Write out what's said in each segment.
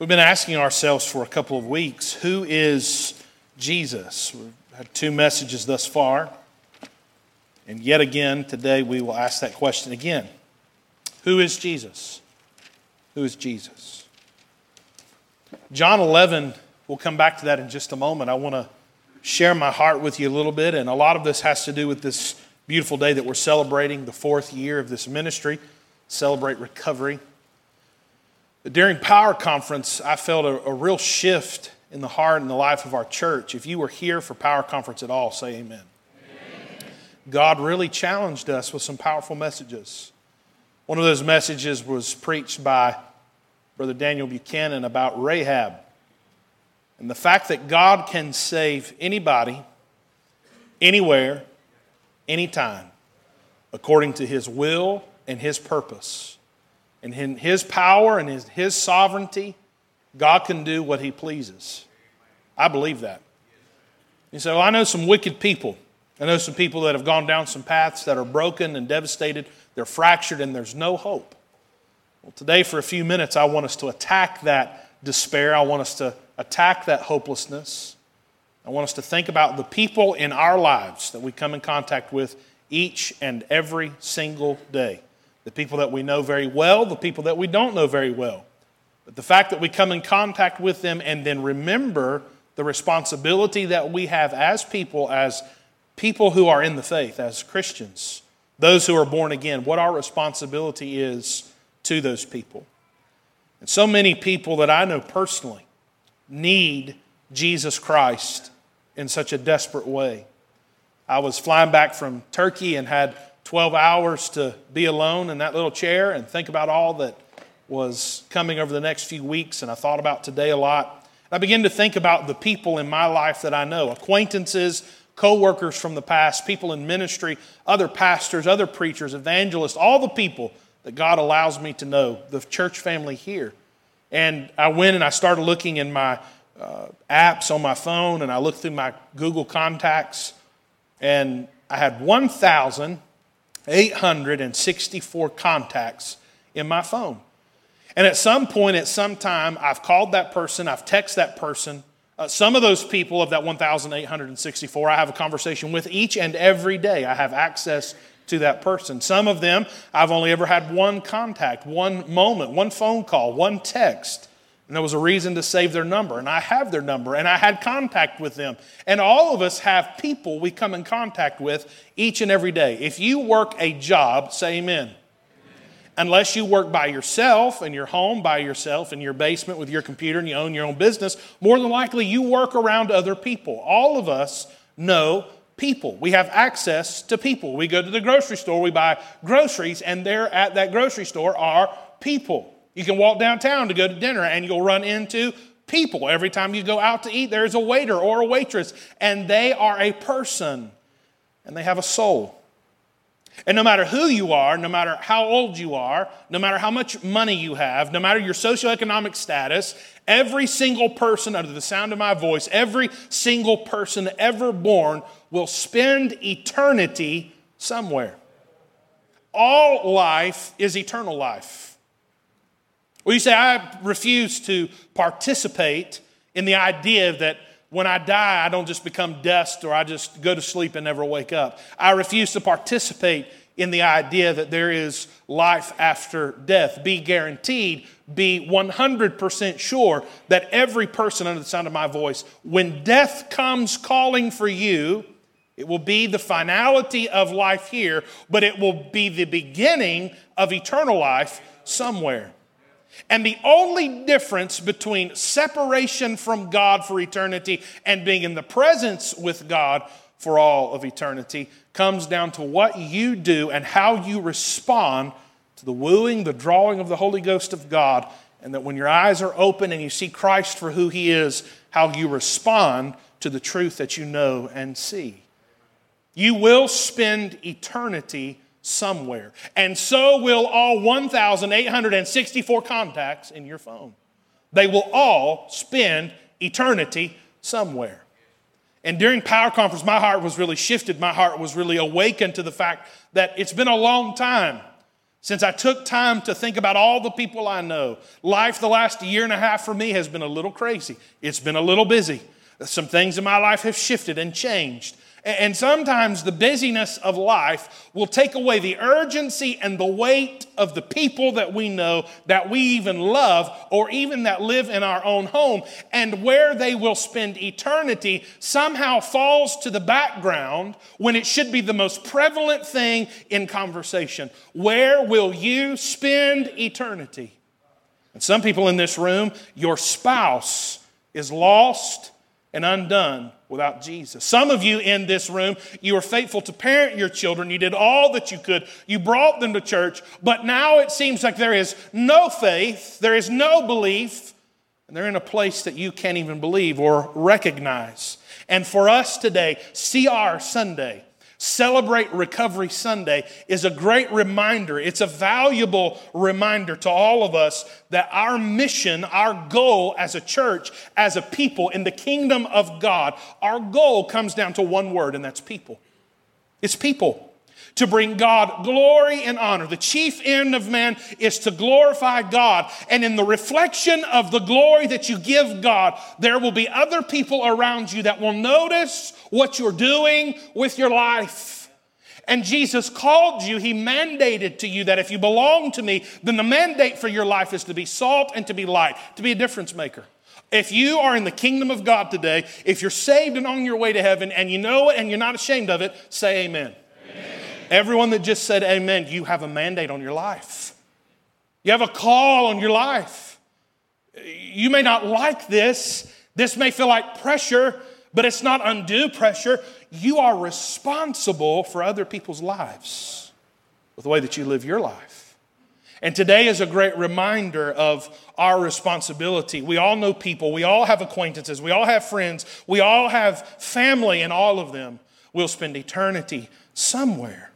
We've been asking ourselves for a couple of weeks who is Jesus? We've had two messages thus far. And yet again, today we will ask that question again Who is Jesus? Who is Jesus? John 11, we'll come back to that in just a moment. I want to share my heart with you a little bit, and a lot of this has to do with this beautiful day that we're celebrating, the fourth year of this ministry. Celebrate recovery. During Power Conference, I felt a, a, real shift in the heart and the life of our church. If you were here for Power Conference at all, say amen. amen. God really challenged us with some powerful messages. One of those messages was preached by Brother Daniel Buchanan about Rahab and the fact that God can save anybody, anywhere, anytime, according to his will and his purpose. And in His power and His, his sovereignty, God can do what He pleases. I believe that. You say, well, I know some wicked people. I know some people that have gone down some paths that are broken and devastated. They're fractured and there's no hope. Well, today, for a few minutes, I want us to attack that despair. I want us to attack that hopelessness. I want us to think about the people in our lives that we come in contact with each and every single day the people that we know very well, the people that we don't know very well. But the fact that we come in contact with them and then remember the responsibility that we have as people, as people who are in the faith, as Christians, those who are born again, what our responsibility is to those people. And so many people that I know personally need Jesus Christ in such a desperate way. I was flying back from Turkey and had 12 hours to be alone in that little chair and think about all that was coming over the next few weeks. And I thought about today a lot. I began to think about the people in my life that I know acquaintances, co-workers from the past, people in ministry, other pastors, other preachers, evangelists, all the people that God allows me to know, the church family here. And I went and I started looking in my uh, apps on my phone and I looked through my Google contacts and I had 1,000 864 contacts in my phone. And at some point, at some time, I've called that person, I've texted that person. Uh, some of those people of that 1,864, I have a conversation with each and every day. I have access to that person. Some of them, I've only ever had one contact, one moment, one phone call, one text. And there was a reason to save their number. And I have their number. And I had contact with them. And all of us have people we come in contact with each and every day. If you work a job, say amen. amen. Unless you work by yourself in your home, by yourself in your basement with your computer and you own your own business, more than likely you work around other people. All of us know people. We have access to people. We go to the grocery store, we buy groceries, and there at that grocery store are people. You can walk downtown to go to dinner and you'll run into people. Every time you go out to eat, there's a waiter or a waitress, and they are a person and they have a soul. And no matter who you are, no matter how old you are, no matter how much money you have, no matter your socioeconomic status, every single person under the sound of my voice, every single person ever born will spend eternity somewhere. All life is eternal life. Well, you say, I refuse to participate in the idea that when I die, I don't just become dust or I just go to sleep and never wake up. I refuse to participate in the idea that there is life after death. Be guaranteed, be 100% sure that every person under the sound of my voice, when death comes calling for you, it will be the finality of life here, but it will be the beginning of eternal life somewhere. And the only difference between separation from God for eternity and being in the presence with God for all of eternity comes down to what you do and how you respond to the wooing, the drawing of the Holy Ghost of God. And that when your eyes are open and you see Christ for who he is, how you respond to the truth that you know and see. You will spend eternity somewhere. And so will all 1,864 contacts in your phone. They will all spend eternity somewhere. And during Power Conference, my heart was really shifted. My heart was really awakened to the fact that it's been a long time since I took time to think about all the people I know, life the last year and a half for me has been a little crazy. It's been a little busy. Some things in my life have shifted and changed. And sometimes the busyness of life will take away the urgency and the weight of the people that we know, that we even love, or even that live in our own home. And where they will spend eternity somehow falls to the background when it should be the most prevalent thing in conversation. Where will you spend eternity? And some people in this room, your spouse is lost and undone without Jesus. Some of you in this room, you were faithful to parent your children. You did all that you could. You brought them to church, but now it seems like there is no faith, there is no belief, and they're in a place that you can't even believe or recognize. And for us today, CR Sunday, Celebrate Recovery Sunday is a great reminder. It's a valuable reminder to all of us that our mission, our goal as a church, as a people in the kingdom of God, our goal comes down to one word, and that's people. It's people to bring God glory and honor. The chief end of man is to glorify God. And in the reflection of the glory that you give God, there will be other people around you that will notice what you're doing with your life. And Jesus called you, He mandated to you that if you belong to me, then the mandate for your life is to be salt and to be light, to be a difference maker. If you are in the kingdom of God today, if you're saved and on your way to heaven and you know it and you're not ashamed of it, say amen. Everyone that just said amen, you have a mandate on your life. You have a call on your life. You may not like this. This may feel like pressure, but it's not undue pressure. You are responsible for other people's lives with the way that you live your life. And today is a great reminder of our responsibility. We all know people, we all have acquaintances, we all have friends, we all have family, and all of them will spend eternity somewhere.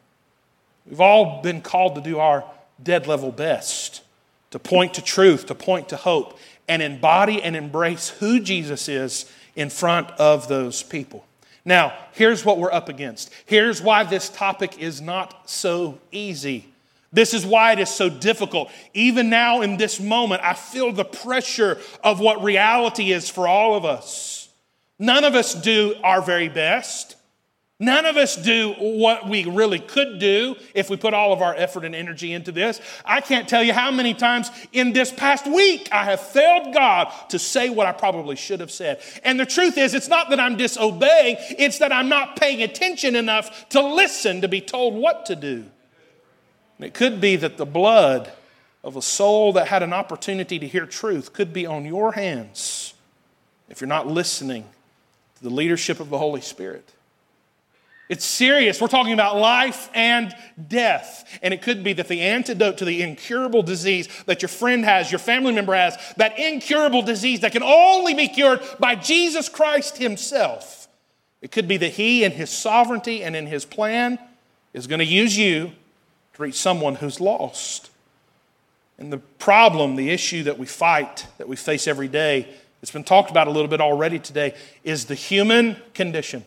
We've all been called to do our dead level best, to point to truth, to point to hope, and embody and embrace who Jesus is in front of those people. Now, here's what we're up against. Here's why this topic is not so easy. This is why it is so difficult. Even now, in this moment, I feel the pressure of what reality is for all of us. None of us do our very best. None of us do what we really could do if we put all of our effort and energy into this. I can't tell you how many times in this past week I have failed God to say what I probably should have said. And the truth is, it's not that I'm disobeying, it's that I'm not paying attention enough to listen to be told what to do. And it could be that the blood of a soul that had an opportunity to hear truth could be on your hands if you're not listening to the leadership of the Holy Spirit. It's serious. We're talking about life and death. And it could be that the antidote to the incurable disease that your friend has, your family member has, that incurable disease that can only be cured by Jesus Christ Himself, it could be that He, in His sovereignty and in His plan, is going to use you to reach someone who's lost. And the problem, the issue that we fight, that we face every day, it's been talked about a little bit already today, is the human condition.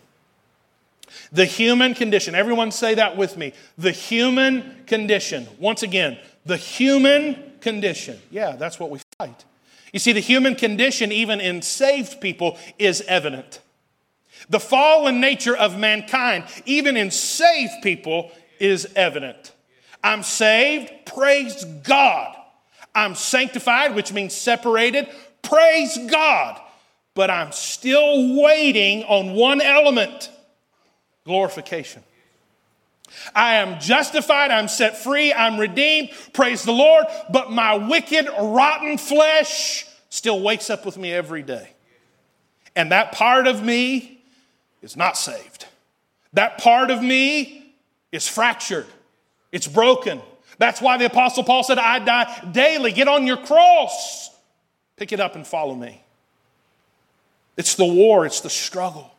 The human condition. Everyone say that with me. The human condition. Once again, the human condition. Yeah, that's what we fight. You see, the human condition, even in saved people, is evident. The fallen nature of mankind, even in saved people, is evident. I'm saved, praise God. I'm sanctified, which means separated, praise God. But I'm still waiting on one element glorification. I am justified, I'm set free, I'm redeemed, praise the Lord, but my wicked, rotten flesh still wakes up with me every day. And that part of me is not saved. That part of me is fractured, it's broken. That's why the Apostle Paul said, I die daily. Get on your cross, pick it up, and follow me. It's the war, it's the struggle.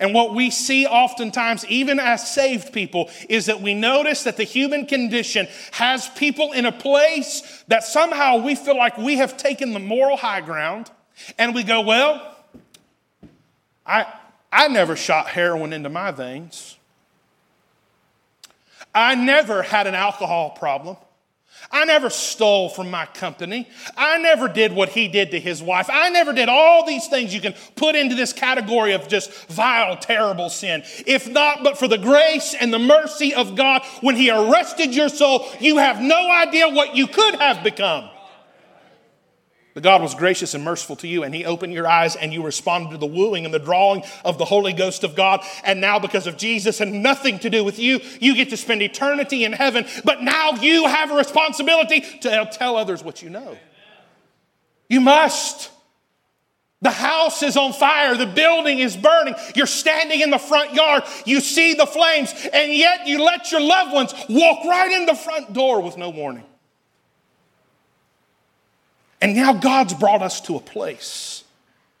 And what we see oftentimes, even as saved people, is that we notice that the human condition has people in a place that somehow we feel like we have taken the moral high ground, and we go, Well, I, I never shot heroin into my veins. I never had an alcohol problem. I never stole from my company. I never did what he did to his wife. I never did all these things you can put into this category of just vile, terrible sin. If not but for the grace and the mercy of God, when he arrested your soul, you have no idea what you could have become. But God was gracious and merciful to you, and He opened your eyes, and you responded to the wooing and the drawing of the Holy Ghost of God. And now, because of Jesus and nothing to do with you, you get to spend eternity in heaven. But now you have a responsibility to tell others what you know. You must. The house is on fire. The building is burning. You're standing in the front yard. You see the flames, and yet you let your loved ones walk right in the front door with no warning. And now God's brought us to a place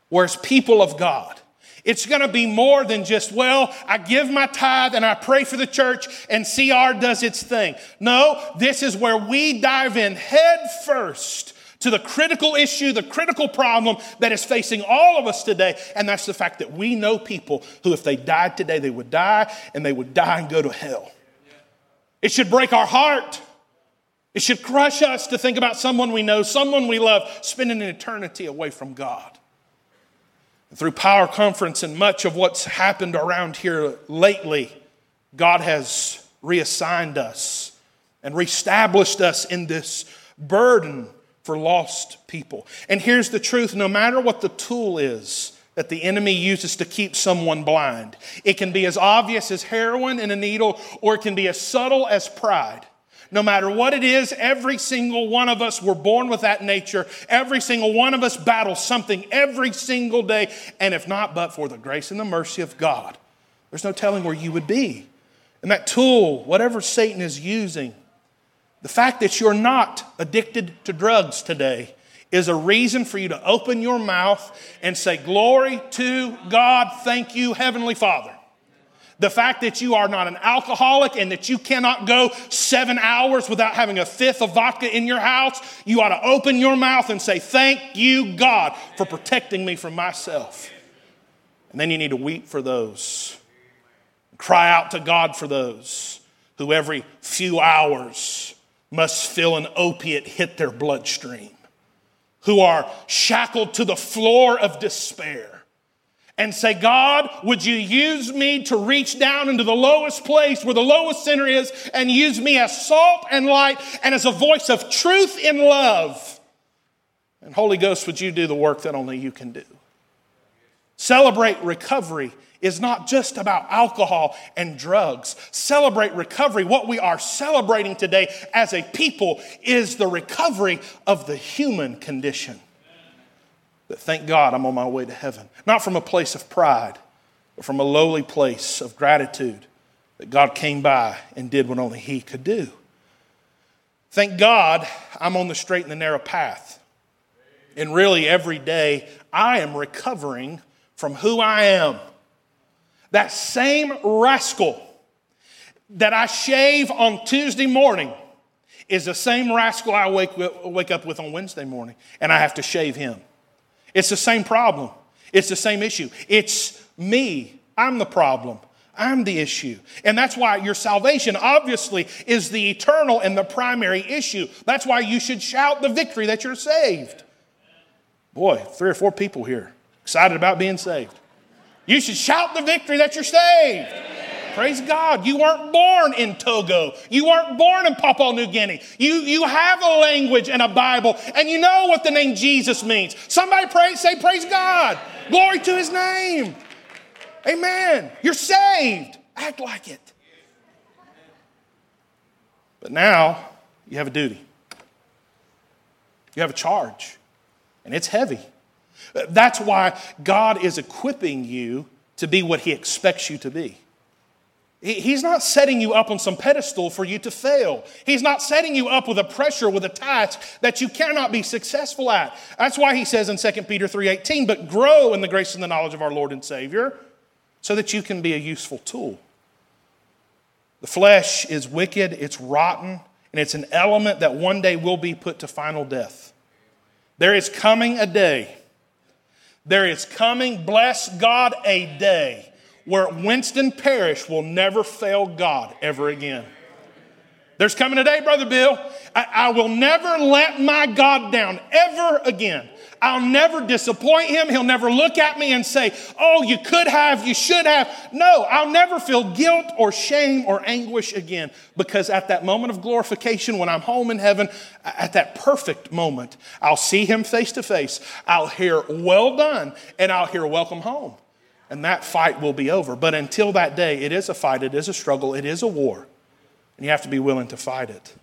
where, as people of God, it's going to be more than just, well, I give my tithe and I pray for the church and CR does its thing. No, this is where we dive in head first to the critical issue, the critical problem that is facing all of us today. And that's the fact that we know people who, if they died today, they would die and they would die and go to hell. It should break our heart. It should crush us to think about someone we know, someone we love, spending an eternity away from God. Through Power Conference and much of what's happened around here lately, God has reassigned us and reestablished us in this burden for lost people. And here's the truth no matter what the tool is that the enemy uses to keep someone blind, it can be as obvious as heroin and a needle, or it can be as subtle as pride. No matter what it is, every single one of us were born with that nature. Every single one of us battles something every single day. And if not, but for the grace and the mercy of God, there's no telling where you would be. And that tool, whatever Satan is using, the fact that you're not addicted to drugs today is a reason for you to open your mouth and say, Glory to God, thank you, Heavenly Father. The fact that you are not an alcoholic and that you cannot go seven hours without having a fifth of vodka in your house, you ought to open your mouth and say, Thank you, God, for protecting me from myself. And then you need to weep for those, cry out to God for those who every few hours must feel an opiate hit their bloodstream, who are shackled to the floor of despair and say, God, would you use me to reach down into the lowest place where the lowest sinner is and use me as salt and light and as a voice of truth in love? And Holy Ghost, would you do the work that only you can do? Celebrate recovery is not just about alcohol and drugs. Celebrate recovery. What we are celebrating today as a people is the recovery of the human condition that thank God I'm on my way to heaven. Not from a place of pride, but from a lowly place of gratitude that God came by and did what only He could do. Thank God I'm on the straight and the narrow path. And really, every day, I am recovering from who I am. That same rascal that I shave on Tuesday morning is the same rascal I wake, wake up with on Wednesday morning, and I have to shave him. It's the same problem. It's the same issue. It's me. I'm the problem. I'm the issue. And that's why your salvation obviously is the eternal and the primary issue. That's why you should shout the victory that you're saved. Boy, three or four people here excited about being saved. You should shout the victory that you're saved. Praise God. You weren't born in Togo. You weren't born in Papua New Guinea. You, you have a language and a Bible, and you know what the name Jesus means. Somebody pray, say, Praise God. Glory to his name. Amen. You're saved. Act like it. But now you have a duty, you have a charge, and it's heavy. That's why God is equipping you to be what he expects you to be. He's not setting you up on some pedestal for you to fail. He's not setting you up with a pressure, with a task that you cannot be successful at. That's why he says in 2 Peter 3:18, "But grow in the grace and the knowledge of our Lord and Savior, so that you can be a useful tool." The flesh is wicked, it's rotten, and it's an element that one day will be put to final death. There is coming a day. There is coming, bless God, a day where Winston Parish will never fail God ever again. There's coming a day, Brother Bill. I, I will never let my God down ever again. I'll never disappoint him. He'll never look at me and say, Oh, you could have, you should have. No, I'll never feel guilt or shame or anguish again because at that moment of glorification, when I'm home in heaven, at that perfect moment, I'll see him face to face. I'll hear, Well done, and I'll hear, Welcome home. And that fight will be over. But until that day, it is a fight, it is a struggle, it is a war, and you have to be willing to fight it.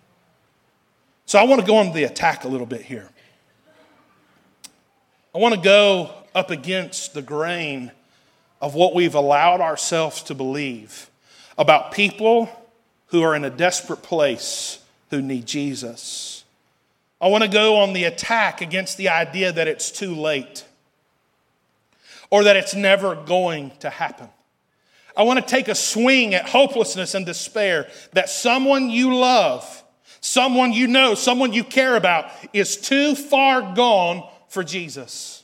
So I want to go on the attack a little bit here. I want to go up against the grain of what we've allowed ourselves to believe about people who are in a desperate place who need Jesus. I want to go on the attack against the idea that it's too late or that it's never going to happen. I want to take a swing at hopelessness and despair that someone you love, someone you know, someone you care about is too far gone for Jesus.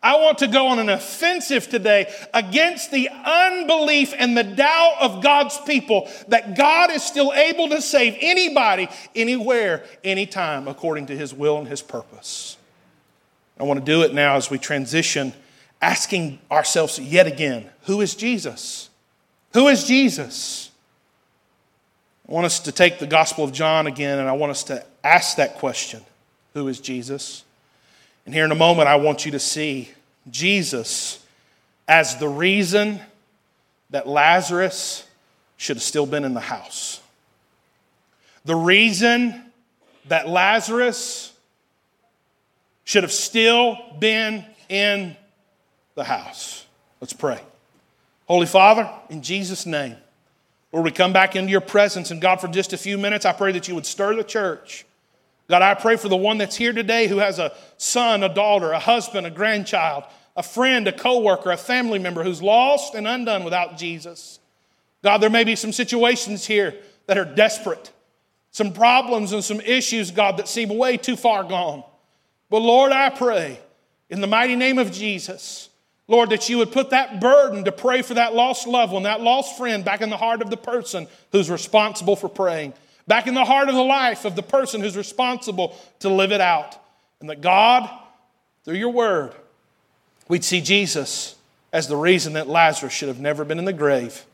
I want to go on an offensive today against the unbelief and the doubt of God's people that God is still able to save anybody, anywhere, anytime, according to his will and his purpose. I want to do it now as we transition, asking ourselves yet again who is Jesus? Who is Jesus? I want us to take the Gospel of John again, and I want us to ask that question Who is Jesus? And here in a moment, I want you to see Jesus as the reason that Lazarus should have still been in the house. The reason that Lazarus should have still been in the house. Let's pray. Holy Father, in Jesus' name, Lord, we come back into your presence, and God, for just a few minutes, I pray that you would stir the church. God, I pray for the one that's here today who has a son, a daughter, a husband, a grandchild, a friend, a coworker, a family member who's lost and undone without Jesus. God, there may be some situations here that are desperate, some problems and some issues, God, that seem way too far gone. But Lord, I pray in the mighty name of Jesus, Lord, that you would put that burden to pray for that lost loved one, that lost friend back in the heart of the person who's responsible for praying back in the heart of the life of the person who's responsible to live it out. And that God, through your word, we'd see Jesus as the reason that Lazarus should have never been in the grave,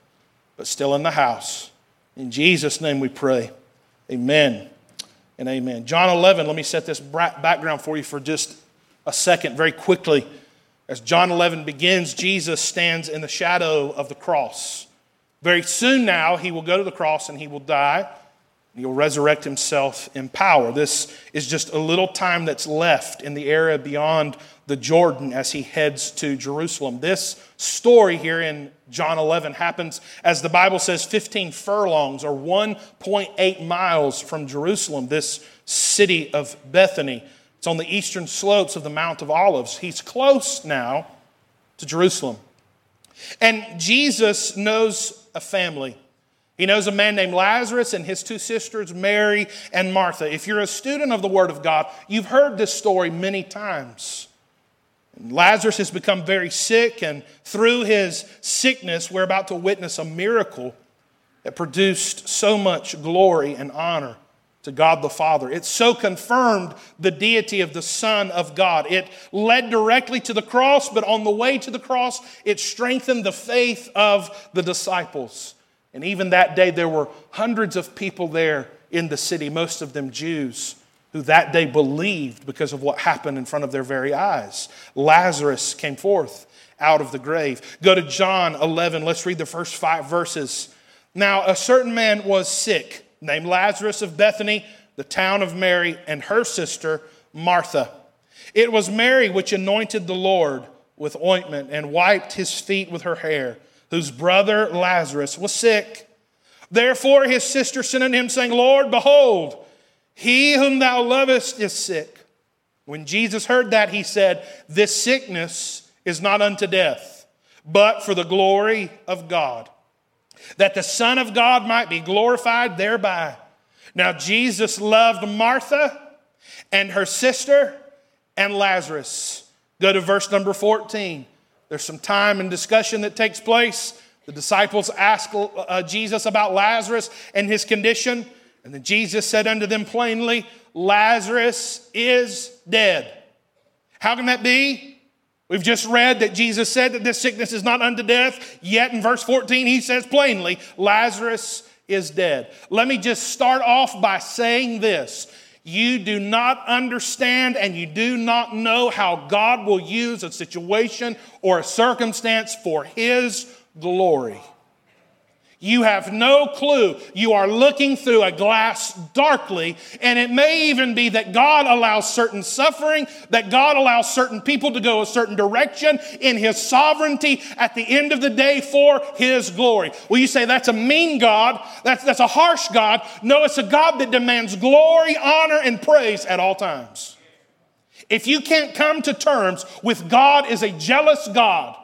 but still in the house. In Jesus' name we pray. Amen and amen. John 11, let me set this background for you for just a second, very quickly. As John 11 begins, Jesus stands in the shadow of the cross. Very soon now, he will go to the cross and he will die. He'll resurrect himself in power. This is just a little time that's left in the area beyond the Jordan as he heads to Jerusalem. This story here in John 11 happens, as the Bible says, 15 furlongs or 1.8 miles from Jerusalem, this city of Bethany. It's on the eastern slopes of the Mount of Olives. He's close now to Jerusalem. And Jesus knows a family he knows a man named Lazarus and his two sisters, Mary and Martha. If you're a student of the Word of God, you've heard this story many times. Lazarus has become very sick, and through his sickness, we're about to witness a miracle that produced so much glory and honor to God the Father. It so confirmed the deity of the Son of God. It led directly to the cross, but on the way to the cross, it strengthened the faith of the disciples. And even that day, there were hundreds of people there in the city, most of them Jews, who that day believed because of what happened in front of their very eyes. Lazarus came forth out of the grave. Go to John 11. Let's read the first five verses. Now, a certain man was sick, named Lazarus of Bethany, the town of Mary, and her sister, Martha. It was Mary which anointed the Lord with ointment and wiped his feet with her hair whose brother Lazarus was sick. Therefore his sister sent unto him, saying, Lord, behold, he whom thou lovest is sick. When Jesus heard that, he said, This sickness is not unto death, but for the glory of God, that the Son of God might be glorified thereby. Now Jesus loved Martha and her sister and Lazarus. Go to verse number 14. There's some time and discussion that takes place. The disciples ask uh, Jesus about Lazarus and his condition. And then Jesus said unto them plainly, Lazarus is dead. How can that be? We've just read that Jesus said that this sickness is not unto death, yet in verse 14 he says plainly, Lazarus is dead. Let me just start off by saying this. You do not understand and you do not know how God will use a situation or a circumstance for His glory. You have no clue. You are looking through a glass darkly, and it may even be that God allows certain suffering, that God allows certain people to go a certain direction in His sovereignty at the end of the day for His glory. Well, you say that's a mean God, that's, that's a harsh God. No, it's a God that demands glory, honor, and praise at all times. If you can't come to terms with God is a jealous God,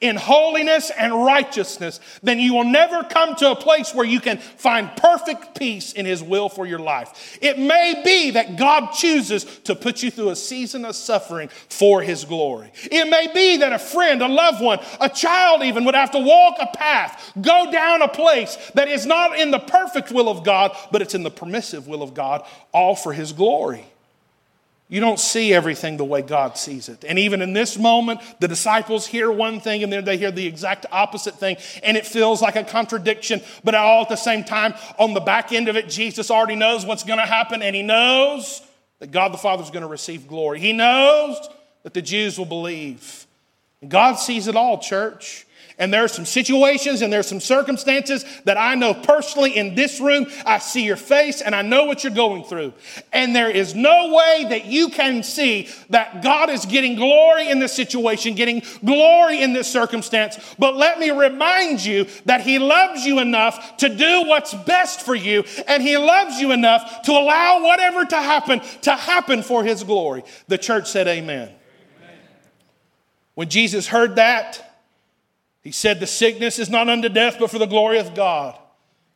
in holiness and righteousness, then you will never come to a place where you can find perfect peace in His will for your life. It may be that God chooses to put you through a season of suffering for His glory. It may be that a friend, a loved one, a child even would have to walk a path, go down a place that is not in the perfect will of God, but it's in the permissive will of God, all for His glory. You don't see everything the way God sees it. And even in this moment, the disciples hear one thing and then they hear the exact opposite thing, and it feels like a contradiction. But all at the same time, on the back end of it, Jesus already knows what's going to happen, and he knows that God the Father is going to receive glory. He knows that the Jews will believe. And God sees it all, church. And there are some situations and there are some circumstances that I know personally in this room. I see your face and I know what you're going through. And there is no way that you can see that God is getting glory in this situation, getting glory in this circumstance. But let me remind you that He loves you enough to do what's best for you. And He loves you enough to allow whatever to happen to happen for His glory. The church said, Amen. Amen. When Jesus heard that, he said, The sickness is not unto death, but for the glory of God.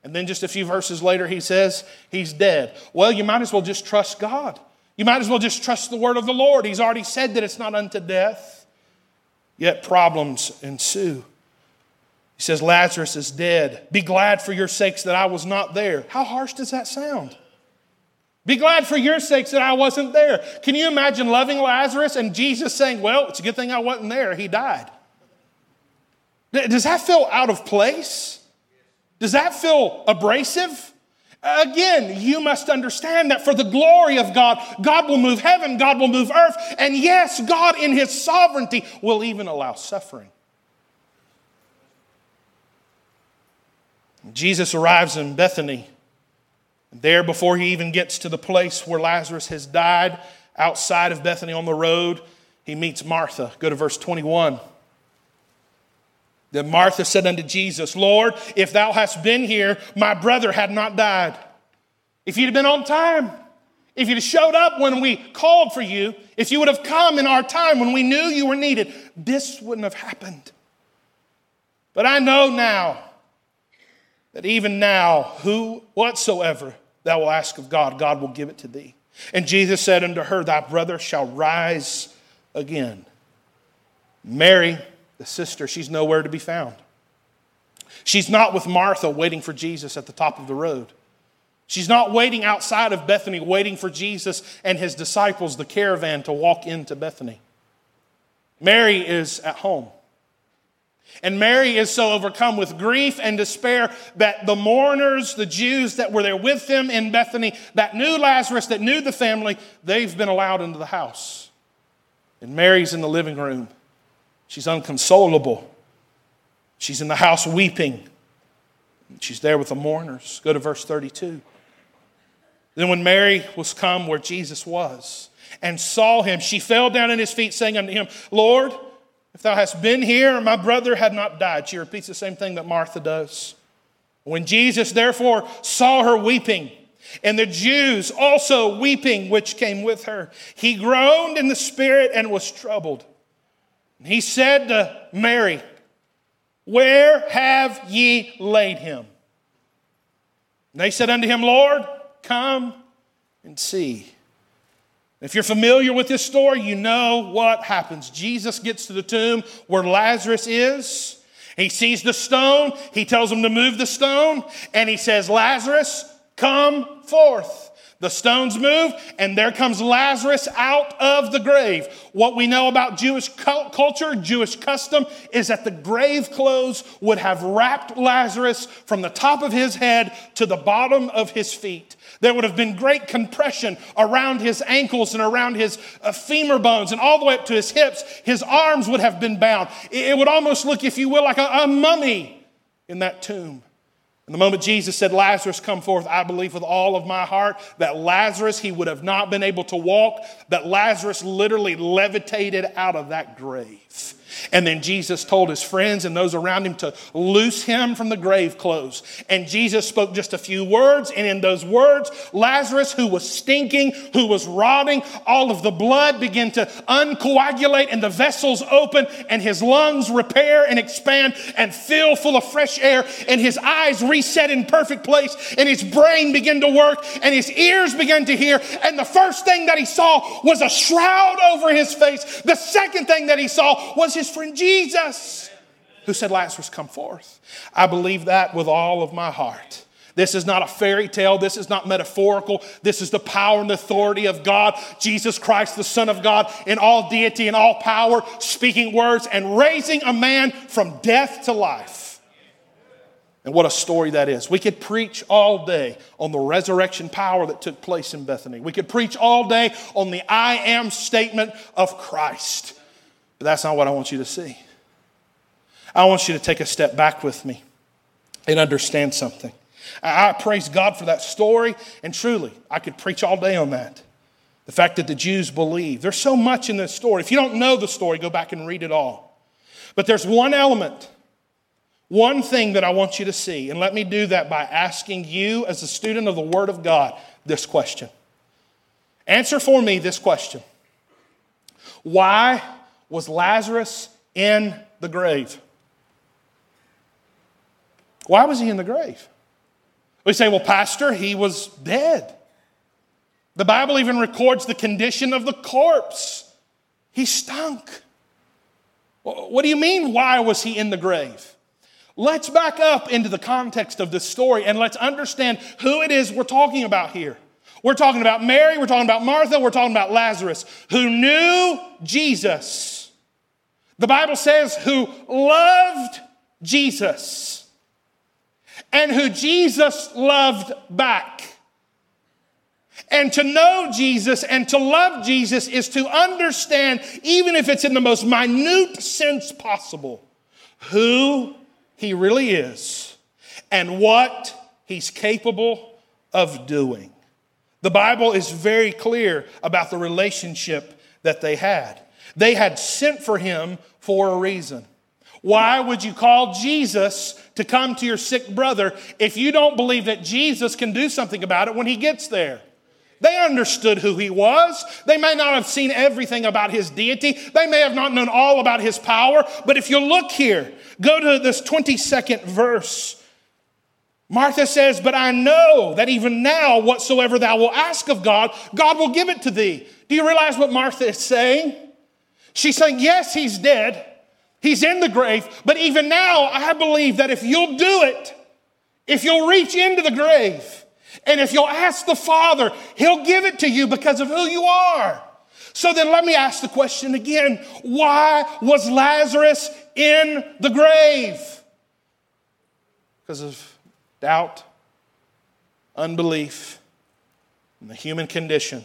And then just a few verses later, he says, He's dead. Well, you might as well just trust God. You might as well just trust the word of the Lord. He's already said that it's not unto death. Yet problems ensue. He says, Lazarus is dead. Be glad for your sakes that I was not there. How harsh does that sound? Be glad for your sakes that I wasn't there. Can you imagine loving Lazarus and Jesus saying, Well, it's a good thing I wasn't there. He died. Does that feel out of place? Does that feel abrasive? Again, you must understand that for the glory of God, God will move heaven, God will move earth, and yes, God in His sovereignty will even allow suffering. Jesus arrives in Bethany. There, before he even gets to the place where Lazarus has died, outside of Bethany on the road, he meets Martha. Go to verse 21. Then Martha said unto Jesus, Lord, if thou hast been here, my brother had not died. If you'd have been on time, if you'd have showed up when we called for you, if you would have come in our time when we knew you were needed, this wouldn't have happened. But I know now that even now, who whatsoever thou wilt ask of God, God will give it to thee. And Jesus said unto her, Thy brother shall rise again. Mary, the sister, she's nowhere to be found. She's not with Martha waiting for Jesus at the top of the road. She's not waiting outside of Bethany, waiting for Jesus and his disciples, the caravan, to walk into Bethany. Mary is at home. And Mary is so overcome with grief and despair that the mourners, the Jews that were there with them in Bethany, that knew Lazarus, that knew the family, they've been allowed into the house. And Mary's in the living room. She's unconsolable. She's in the house weeping. She's there with the mourners. Go to verse 32. Then, when Mary was come where Jesus was and saw him, she fell down at his feet, saying unto him, Lord, if thou hast been here, my brother had not died. She repeats the same thing that Martha does. When Jesus therefore saw her weeping, and the Jews also weeping, which came with her, he groaned in the spirit and was troubled. He said to Mary, Where have ye laid him? And they said unto him, Lord, come and see. If you're familiar with this story, you know what happens. Jesus gets to the tomb where Lazarus is. He sees the stone. He tells him to move the stone. And he says, Lazarus, come forth. The stones move, and there comes Lazarus out of the grave. What we know about Jewish culture, Jewish custom, is that the grave clothes would have wrapped Lazarus from the top of his head to the bottom of his feet. There would have been great compression around his ankles and around his uh, femur bones and all the way up to his hips. His arms would have been bound. It would almost look, if you will, like a, a mummy in that tomb. And the moment Jesus said, Lazarus, come forth, I believe with all of my heart that Lazarus, he would have not been able to walk, that Lazarus literally levitated out of that grave. And then Jesus told his friends and those around him to loose him from the grave clothes. And Jesus spoke just a few words, and in those words, Lazarus, who was stinking, who was rotting, all of the blood began to uncoagulate, and the vessels open, and his lungs repair and expand and fill full of fresh air, and his eyes reset in perfect place, and his brain began to work, and his ears began to hear. And the first thing that he saw was a shroud over his face. The second thing that he saw was his friend Jesus, who said, Lazarus, come forth. I believe that with all of my heart. This is not a fairy tale. This is not metaphorical. This is the power and authority of God, Jesus Christ, the Son of God, in all deity and all power, speaking words and raising a man from death to life. And what a story that is. We could preach all day on the resurrection power that took place in Bethany. We could preach all day on the I am statement of Christ. But that's not what I want you to see. I want you to take a step back with me and understand something. I praise God for that story, and truly, I could preach all day on that. The fact that the Jews believe. There's so much in this story. If you don't know the story, go back and read it all. But there's one element, one thing that I want you to see, and let me do that by asking you, as a student of the Word of God, this question. Answer for me this question Why was Lazarus in the grave? Why was he in the grave? We say, well, Pastor, he was dead. The Bible even records the condition of the corpse. He stunk. What do you mean, why was he in the grave? Let's back up into the context of this story and let's understand who it is we're talking about here. We're talking about Mary, we're talking about Martha, we're talking about Lazarus, who knew Jesus. The Bible says, who loved Jesus and who Jesus loved back. And to know Jesus and to love Jesus is to understand, even if it's in the most minute sense possible, who he really is and what he's capable of doing. The Bible is very clear about the relationship that they had. They had sent for him for a reason. Why would you call Jesus to come to your sick brother if you don't believe that Jesus can do something about it when he gets there? They understood who he was. They may not have seen everything about his deity. They may have not known all about his power. But if you look here, go to this 22nd verse. Martha says, But I know that even now, whatsoever thou wilt ask of God, God will give it to thee. Do you realize what Martha is saying? She's saying, Yes, he's dead. He's in the grave. But even now, I believe that if you'll do it, if you'll reach into the grave, and if you'll ask the Father, He'll give it to you because of who you are. So then let me ask the question again why was Lazarus in the grave? Because of doubt, unbelief, and the human condition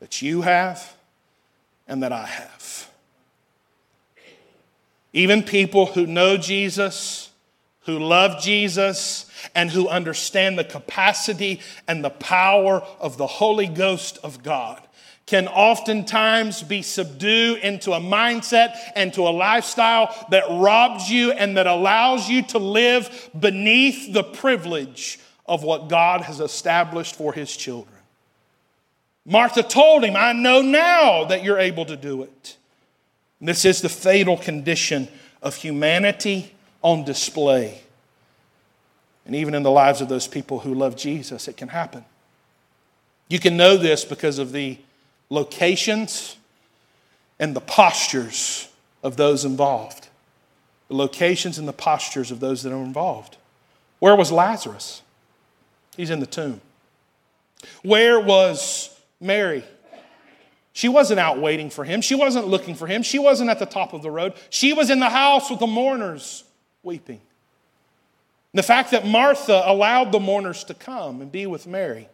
that you have and that I have. Even people who know Jesus, who love Jesus, and who understand the capacity and the power of the Holy Ghost of God can oftentimes be subdued into a mindset and to a lifestyle that robs you and that allows you to live beneath the privilege of what God has established for his children. Martha told him, I know now that you're able to do it. This is the fatal condition of humanity on display. And even in the lives of those people who love Jesus, it can happen. You can know this because of the locations and the postures of those involved. The locations and the postures of those that are involved. Where was Lazarus? He's in the tomb. Where was Mary? She wasn't out waiting for him. She wasn't looking for him. She wasn't at the top of the road. She was in the house with the mourners weeping. The fact that Martha allowed the mourners to come and be with Mary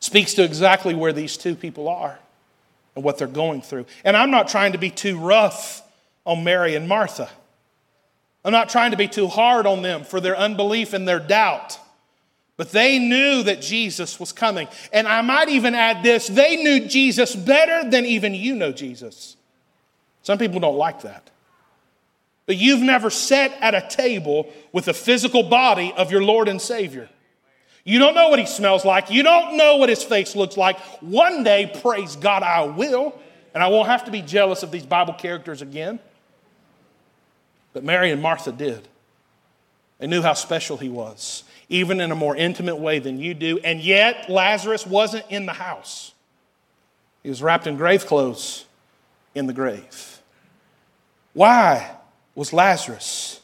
speaks to exactly where these two people are and what they're going through. And I'm not trying to be too rough on Mary and Martha. I'm not trying to be too hard on them for their unbelief and their doubt. But they knew that Jesus was coming. And I might even add this they knew Jesus better than even you know Jesus. Some people don't like that. But you've never sat at a table with the physical body of your Lord and Savior. You don't know what he smells like. You don't know what his face looks like. One day, praise God, I will. And I won't have to be jealous of these Bible characters again. But Mary and Martha did. They knew how special he was even in a more intimate way than you do. And yet, Lazarus wasn't in the house, he was wrapped in grave clothes in the grave. Why was Lazarus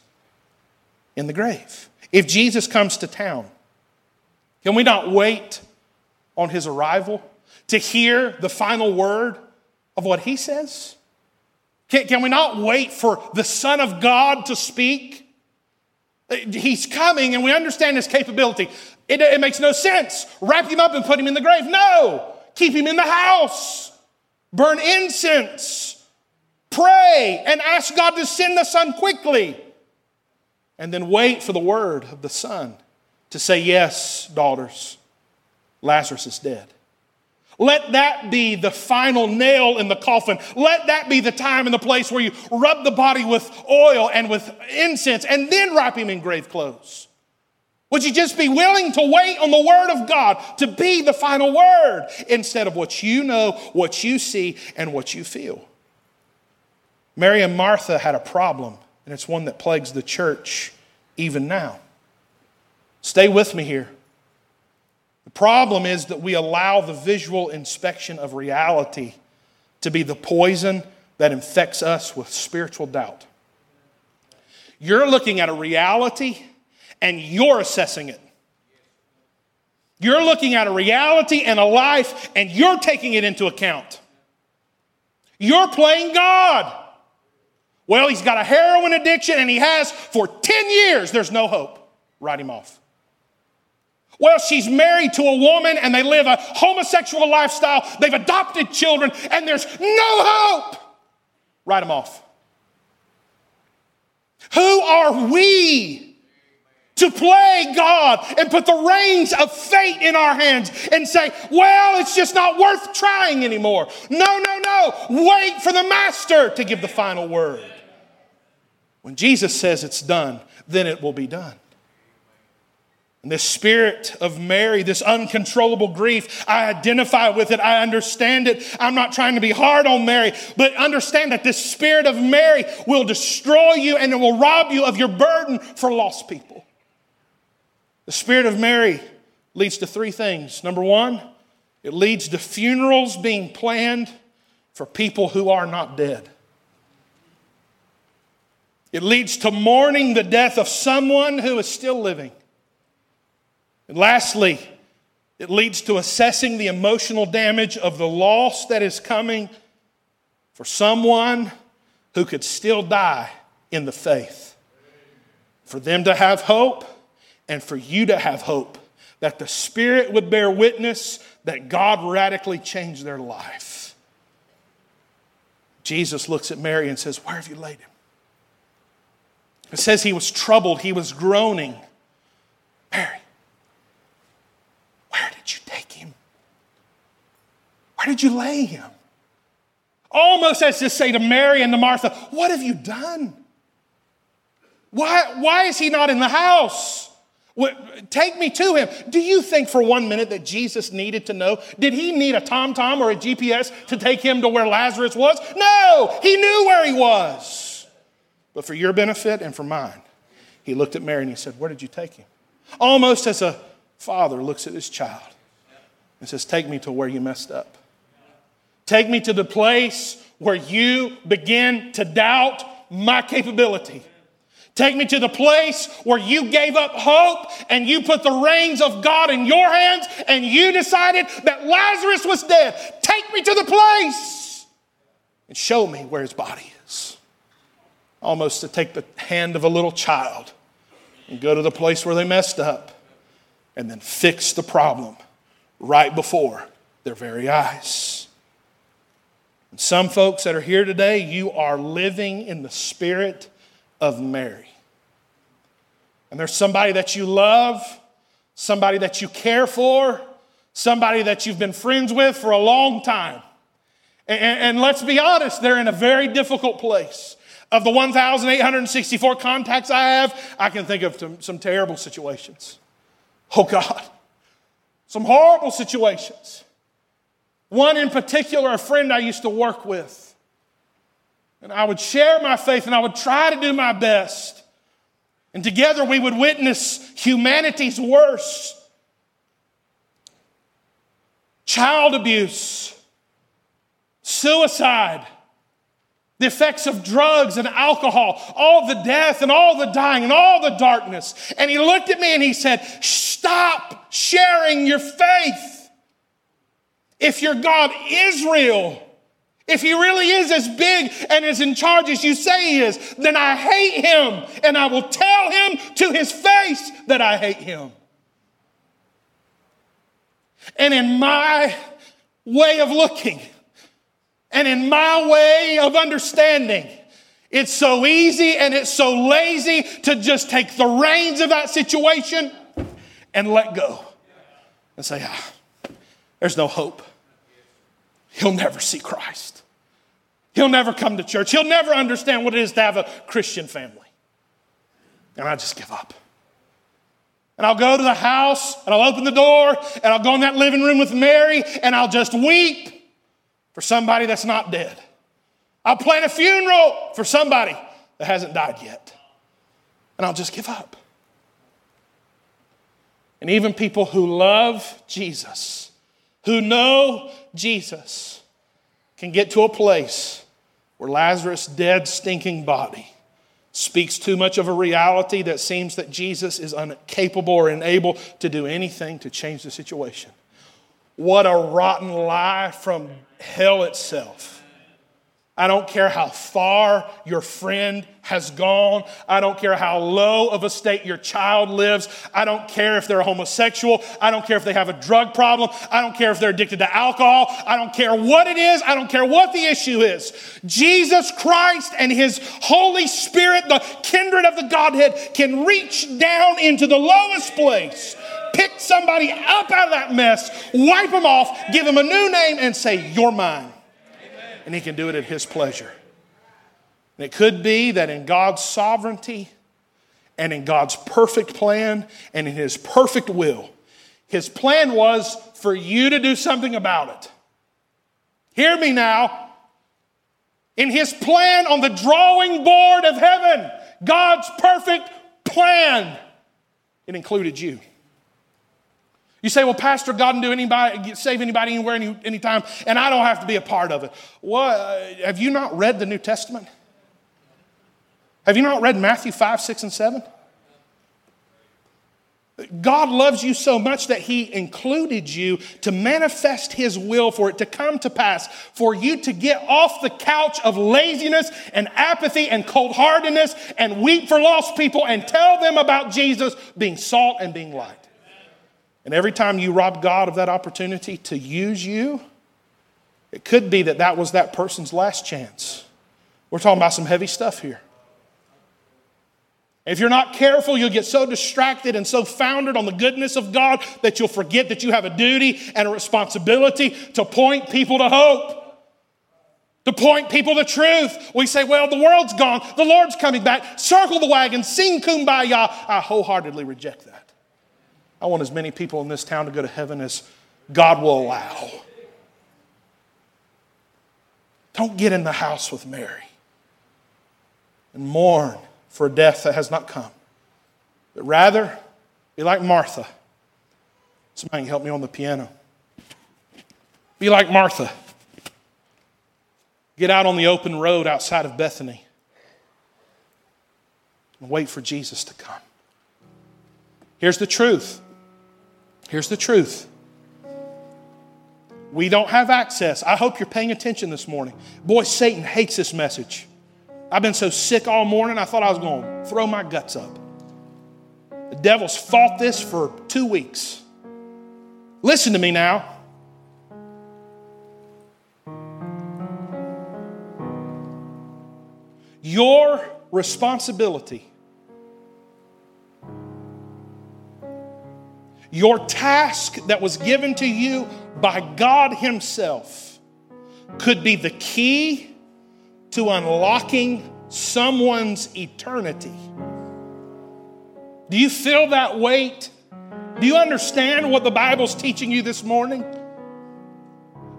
in the grave? If Jesus comes to town, can we not wait on his arrival to hear the final word of what he says? Can, can we not wait for the Son of God to speak? Uh, he's coming and we understand his capability. It, it, makes no sense. Wrap him up and put him in the grave. No. Keep him in the house. Burn incense. Pray and ask God to send the Son quickly. And then wait for the word of the Son to say, Yes, daughters, Lazarus is dead. Let that be the final nail in the coffin. Let that be the time and the place where you rub the body with oil and with incense and then wrap him in grave clothes. Would you just be willing to wait on the word of God to be the final word instead of what you know, what you see, and what you feel? Mary and Martha had a problem, and it's one that plagues the church even now. Stay with me here. Problem is that we allow the visual inspection of reality to be the poison that infects us with spiritual doubt. You're looking at a reality and you're assessing it. You're looking at a reality and a life and you're taking it into account. You're playing God. Well, he's got a heroin addiction and he has for 10 years. There's no hope. Write him off. Well, she's married to a woman and they live a homosexual lifestyle. They've adopted children and there's no hope. Write them off. Who are we to play God and put the reins of fate in our hands and say, well, it's just not worth trying anymore? No, no, no. Wait for the master to give the final word. When Jesus says it's done, then it will be done. And this spirit of Mary, this uncontrollable grief, I identify with it. I understand it. I'm not trying to be hard on Mary, but understand that this spirit of Mary will destroy you and it will rob you of your burden for lost people. The spirit of Mary leads to three things. Number one, it leads to funerals being planned for people who are not dead. It leads to mourning the death of someone who is still living. And lastly, it leads to assessing the emotional damage of the loss that is coming for someone who could still die in the faith. For them to have hope and for you to have hope that the Spirit would bear witness that God radically changed their life. Jesus looks at Mary and says, Where have you laid him? It says he was troubled, he was groaning. Mary, where did you take him? Where did you lay him? Almost as to say to Mary and to Martha, What have you done? Why, why is he not in the house? Take me to him. Do you think for one minute that Jesus needed to know? Did he need a TomTom or a GPS to take him to where Lazarus was? No, he knew where he was. But for your benefit and for mine, he looked at Mary and he said, Where did you take him? Almost as a father looks at his child and says, Take me to where you messed up. Take me to the place where you begin to doubt my capability. Take me to the place where you gave up hope and you put the reins of God in your hands and you decided that Lazarus was dead. Take me to the place and show me where his body is. Almost to take the hand of a little child and go to the place where they messed up and then fix the problem right before their very eyes. And some folks that are here today, you are living in the spirit of Mary. And there's somebody that you love, somebody that you care for, somebody that you've been friends with for a long time. And, and, let's be honest, they're in a very difficult place. Of the 1,864 contacts I have, I can think of some, some terrible situations. Oh God, some horrible situations. One in particular, a friend I used to work with. And I would share my faith and I would try to do my best. And together we would witness humanity's worst child abuse, suicide, the effects of drugs and alcohol, all the death and all the dying and all the darkness. And he looked at me and he said, Stop sharing your faith. If your God is real, if he really is as big and as in charge as you say he is, then I hate him and I will tell him to his face that I hate him. And in my way of looking and in my way of understanding, it's so easy and it's so lazy to just take the reins of that situation and let go and say, ah, there's no hope. He'll never see Christ. He'll never come to church. He'll never understand what it is to have a Christian family. And I just give up. And I'll go to the house and I'll open the door and I'll go in that living room with Mary and I'll just weep for somebody that's not dead. I'll plan a funeral for somebody that hasn't died yet. And I'll just give up. And even people who love Jesus, who know Jesus, can get to a place where Lazarus' dead, stinking body speaks too much of a reality that seems that Jesus is incapable or unable to do anything to change the situation. What a rotten lie from hell itself. I don't care how far your friend has gone. I don't care how low of a state your child lives. I don't care if they're homosexual. I don't care if they have a drug problem. I don't care if they're addicted to alcohol. I don't care what it is. I don't care what the issue is. Jesus Christ and His Holy Spirit, the kindred of the Godhead, can reach down into the lowest place, pick somebody up out of that mess, wipe them off, give them a new name, and say, You're mine and He can do it at His pleasure. And it could be that in God's sovereignty and in God's perfect plan and in His perfect will, His plan was for you to do something about it. Hear me now. In His plan on the drawing board of heaven, God's perfect plan, it included you. You say, well, Pastor, God can do anybody, save anybody anywhere, any, anytime, and I don't have to be a part of it. Well, uh, have you not read the New Testament? Have you not read Matthew 5, 6, and 7? God loves you so much that He included you to manifest His will for it to come to pass, for you to get off the couch of laziness and apathy and cold heartedness and weep for lost people and tell them about Jesus being salt and being light. And every time you rob God of that opportunity to use you, it could be that that was that person's last chance. We're talking about some heavy stuff here. If you're not careful, you'll get so distracted and so founded on the goodness of God that you'll forget that you have a duty and a responsibility to point people to hope, to point people to truth. We say, well, the world's gone, the Lord's coming back, circle the wagon, sing kumbaya. I wholeheartedly reject that. I want as many people in this town to go to heaven as God will allow. Don't get in the house with Mary and mourn for a death that has not come, but rather be like Martha. Somebody can help me on the piano. Be like Martha. Get out on the open road outside of Bethany. and wait for Jesus to come. Here's the truth. Here's the truth. We don't have access. I hope you're paying attention this morning. Boy, Satan hates this message. I've been so sick all morning, I thought I was going to throw my guts up. The devil's fought this for two weeks. Listen to me now. Your responsibility, your task that was given to you by God Himself, could be the key to unlocking someone's eternity. Do you feel that weight? Do you understand what the Bible's teaching you this morning?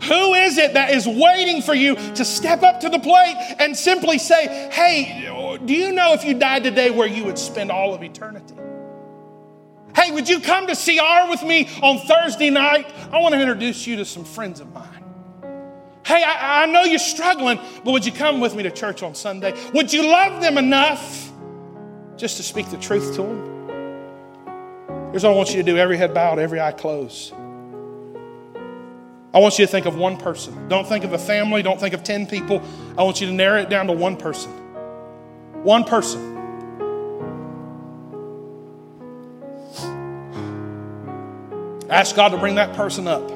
Who is it that is waiting for you to step up to the plate and simply say, Hey, do you know if you died today where you would spend all of eternity? Hey, would you come to CR with me on Thursday night? I want to introduce you to some friends of mine. Hey, I, I know you're struggling, but would you come with me to church on Sunday? Would you love them enough just to speak the truth to them? Here's what I want you to do every head bowed, every eye closed. I want you to think of one person. Don't think of a family, don't think of 10 people. I want you to narrow it down to one person. One person. Ask God to bring that person up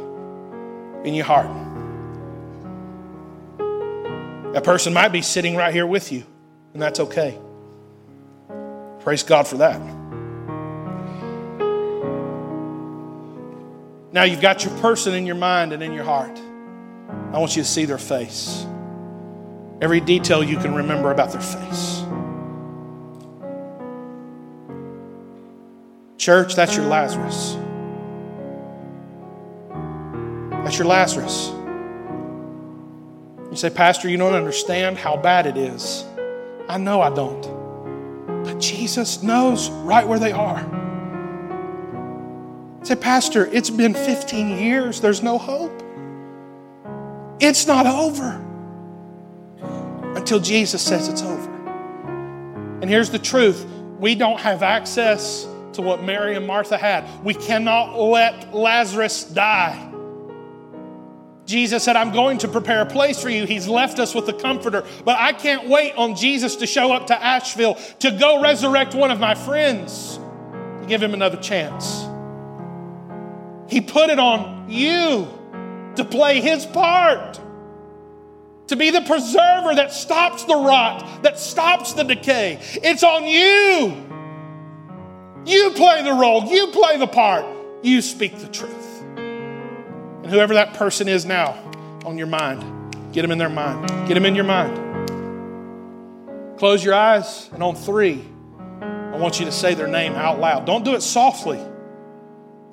in your heart. That person might be sitting right here with you, and that's okay. Praise God for that. Now you've got your person in your mind and in your heart. I want you to see their face. Every detail you can remember about their face. Church, that's your Lazarus. That's your Lazarus. You say, Pastor, you don't understand how bad it is. I know I don't. But Jesus knows right where they are. Say, Pastor, it's been 15 years. There's no hope. It's not over until Jesus says it's over. And here's the truth we don't have access to what Mary and Martha had. We cannot let Lazarus die. Jesus said, I'm going to prepare a place for you. He's left us with the comforter. But I can't wait on Jesus to show up to Asheville to go resurrect one of my friends, to give him another chance. He put it on you to play his part, to be the preserver that stops the rot, that stops the decay. It's on you. You play the role, you play the part, you speak the truth. Whoever that person is now on your mind, get them in their mind, get them in your mind. Close your eyes, and on three, I want you to say their name out loud. Don't do it softly.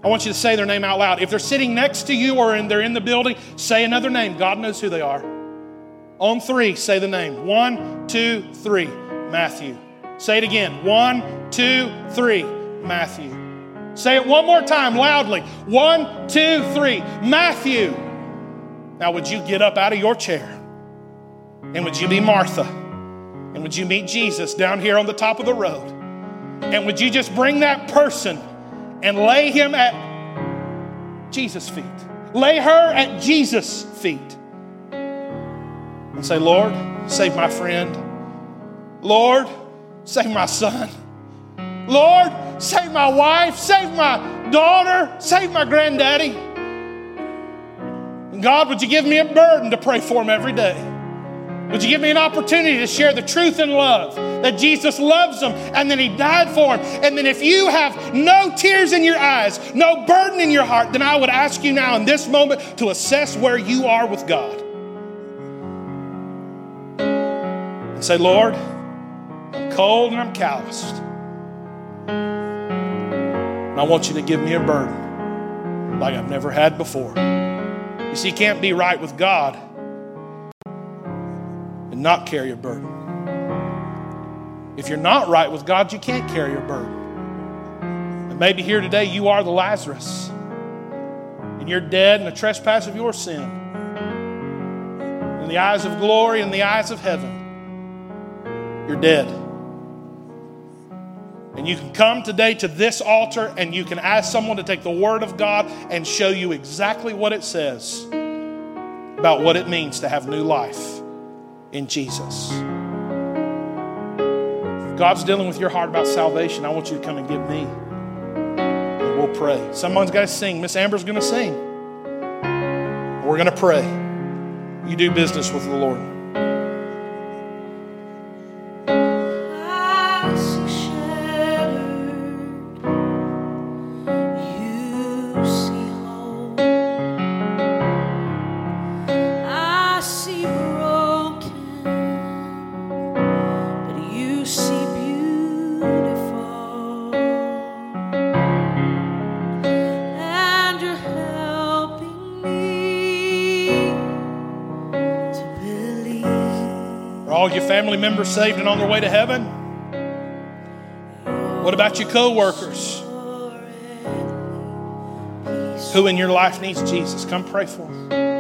I want you to say their name out loud. If they're sitting next to you or in, they're in the building, say another name. God knows who they are. On three, say the name. One, two, three. Matthew. Say it again. One, two, three. Matthew. Say it one more time loudly. One, two, three. Matthew. Now, would you get up out of your chair? And would you be Martha? And would you meet Jesus down here on the top of the road? And would you just bring that person? and lay him at Jesus' feet. Lay her at Jesus' feet. And say, Lord, save my friend. Lord, save my son. Lord, save my wife. Save my daughter. Save my granddaddy. And God, would you give me a burden to pray for him every day? Would you give me an opportunity to share the truth and love that Jesus loves them and then He died for them? And then, if you have no tears in your eyes, no burden in your heart, then I would ask you now in this moment to assess where you are with God. And say, Lord, I'm cold and I'm calloused. And I want you to give me a burden like I've never had before. You see, you can't be right with God and not carry a burden. If you're not right with God, you can't carry a burden. And maybe here today you are the Lazarus, and you're dead in the trespass of your sin. In the eyes of glory, in the eyes of heaven, you're dead. And you can come today to this altar and you can ask someone to take the Word of God and show you exactly what it says about what it means to have new life in Jesus. If God's dealing with your heart about salvation, I want you to come and give me. And we'll pray. Someone's got to sing. Miss Amber's going to sing. We're going to pray. You do business with the Lord. Saved and on their way to heaven? What about your co-workers? Who in your life needs Jesus? Come pray for them.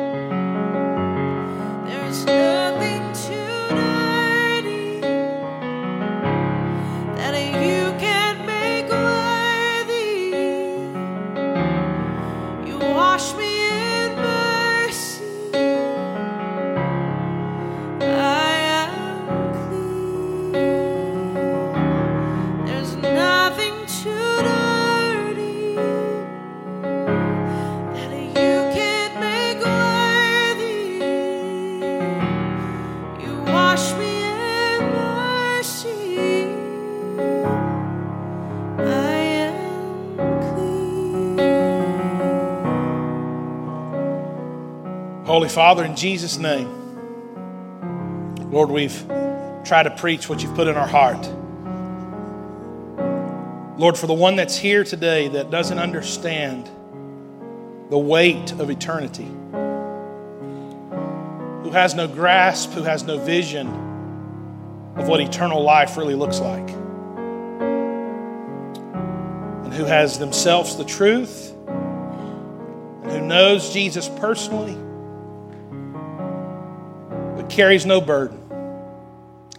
Holy Father, in Jesus' name, Lord, we've tried to preach what you've put in our heart. Lord, for the one that's here today that doesn't understand the weight of eternity, who has no grasp, who has no vision of what eternal life really looks like, and who has themselves the truth, and who knows Jesus personally but carries no burden.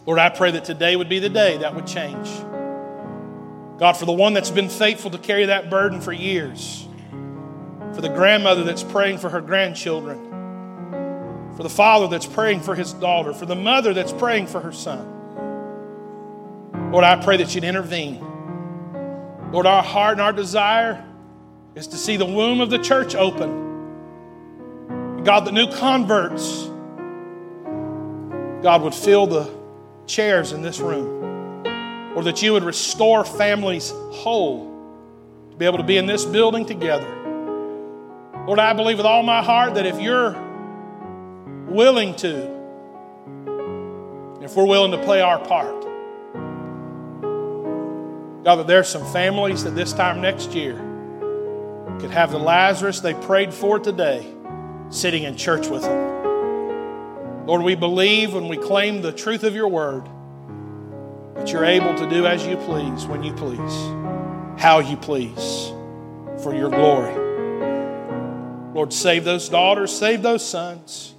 Lord, I pray that today would be the day that would change. God, for the one that's been faithful to carry that burden for years, for the grandmother that's praying for her grandchildren, for the father that's praying for his daughter, for the mother that's praying for her son. Lord, I pray that you'd intervene. Lord, our heart and our desire is to see the womb of the church open. God, the new converts God would fill the chairs in this room, or that you would restore families whole to be able to be in this building together. Lord, I believe with all my heart that if you're willing to, if we're willing to play our part, God, that there's some families that this time next year could have the Lazarus they prayed for today sitting in church with them. Lord, we believe when we claim the truth of your word that you're able to do as you please, when you please, how you please, for your glory. Lord, save those daughters, save those sons,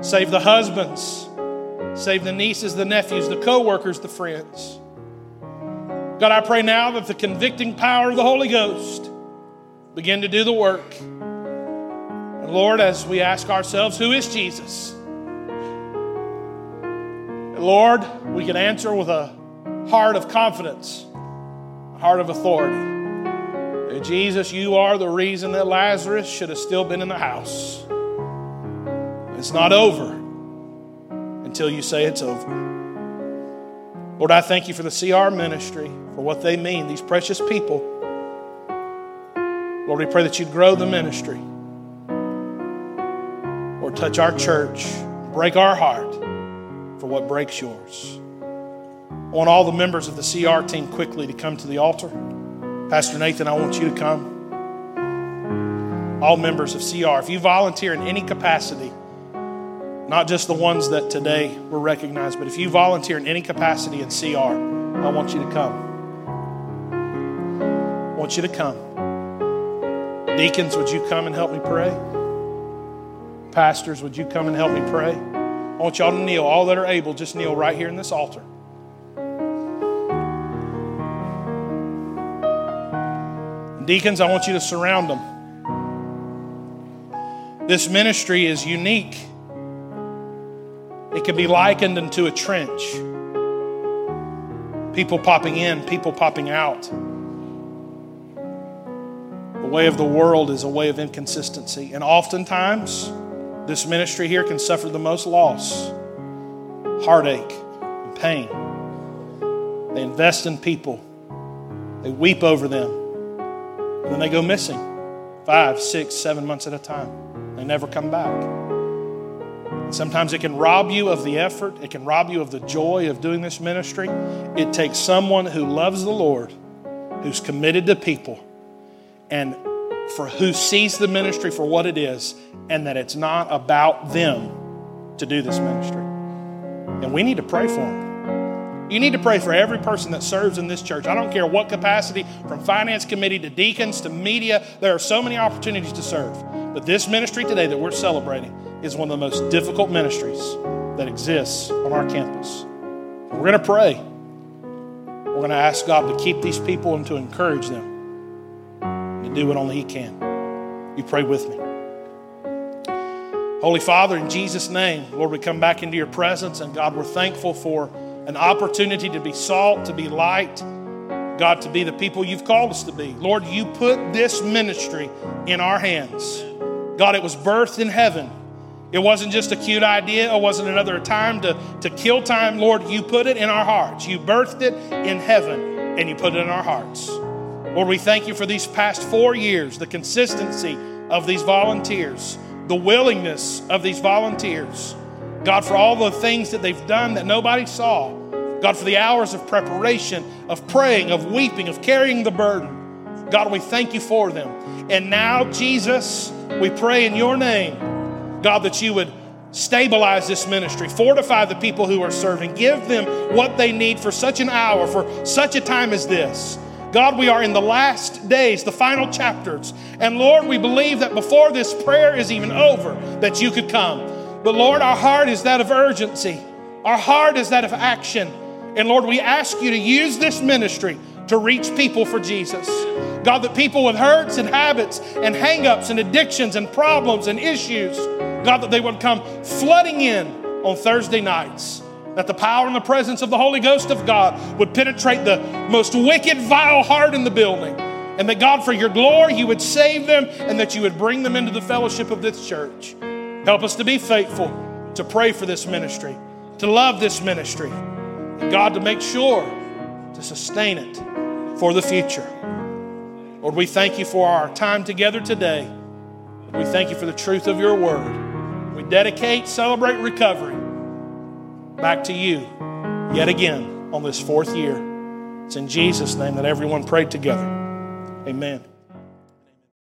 save the husbands, save the nieces, the nephews, the co workers, the friends. God, I pray now that the convicting power of the Holy Ghost begin to do the work. And Lord, as we ask ourselves, who is Jesus? Lord, we can answer with a heart of confidence, a heart of authority. Jesus, you are the reason that Lazarus should have still been in the house. It's not over until you say it's over. Lord, I thank you for the CR ministry, for what they mean, these precious people. Lord, we pray that you'd grow the ministry. Lord, touch our church, break our heart for what breaks yours. I want all the members of the CR team quickly to come to the altar. Pastor Nathan, I want you to come. All members of CR, if you volunteer in any capacity, not just the ones that today were recognized, but if you volunteer in any capacity in CR, I want you to come. I want you to come. Deacons, would you come and help me pray? Pastors, would you come and help me pray? I want y'all to kneel. All that are able, just kneel right here in this altar. deacons, I want you to surround them. This ministry is unique. Can be likened into a trench. People popping in, people popping out. The way of the world is a way of inconsistency. And oftentimes, this ministry here can suffer the most loss, heartache, and pain. They invest in people, they weep over them, and then they go missing five, six, seven months at a time. They never come back. Sometimes it can rob you of the effort, it can rob you of the joy of doing this ministry. It takes someone who loves the Lord, who's committed to people, and for who sees the ministry for what it is and that it's not about them to do this ministry. And we need to pray for them. You need to pray for every person that serves in this church. I don't care what capacity, from finance committee to deacons to media, there are so many opportunities to serve. But this ministry today that we're celebrating is one of the most difficult ministries that exists on our campus. We're going to pray. We're going to ask God to keep these people and to encourage them to do what only He can. You pray with me. Holy Father, in Jesus' name, Lord, we come back into your presence, and God, we're thankful for an opportunity to be salt, to be light, God, to be the people you've called us to be. Lord, you put this ministry in our hands. God, it was birthed in heaven. It wasn't just a cute idea. It wasn't another time to, to kill time. Lord, you put it in our hearts. You birthed it in heaven and you put it in our hearts. Lord, we thank you for these past four years, the consistency of these volunteers, the willingness of these volunteers. God, for all the things that they've done that nobody saw. God, for the hours of preparation, of praying, of weeping, of carrying the burden. God, we thank you for them. And now, Jesus, we pray in your name, God, that you would stabilize this ministry, fortify the people who are serving, give them what they need for such an hour, for such a time as this. God, we are in the last days, the final chapters. And Lord, we believe that before this prayer is even over, that you could come. But Lord, our heart is that of urgency. Our heart is that of action. And Lord, we ask you to use this ministry to reach people for Jesus. God, that people with hurts and habits and hangups and addictions and problems and issues, God, that they would come flooding in on Thursday nights that the power and the presence of the Holy Ghost of God would penetrate the most wicked, vile heart in the building. And that God, for your glory, you would save them and that you would bring them into the fellowship of this church. Help us to be faithful, to pray for this ministry, to love this ministry, and God, to make sure to sustain it for the future. Lord, we thank you for our time together today. We thank you for the truth of your word. We dedicate, celebrate recovery back to you yet again on this fourth year. It's in Jesus' name that everyone prayed together. Amen.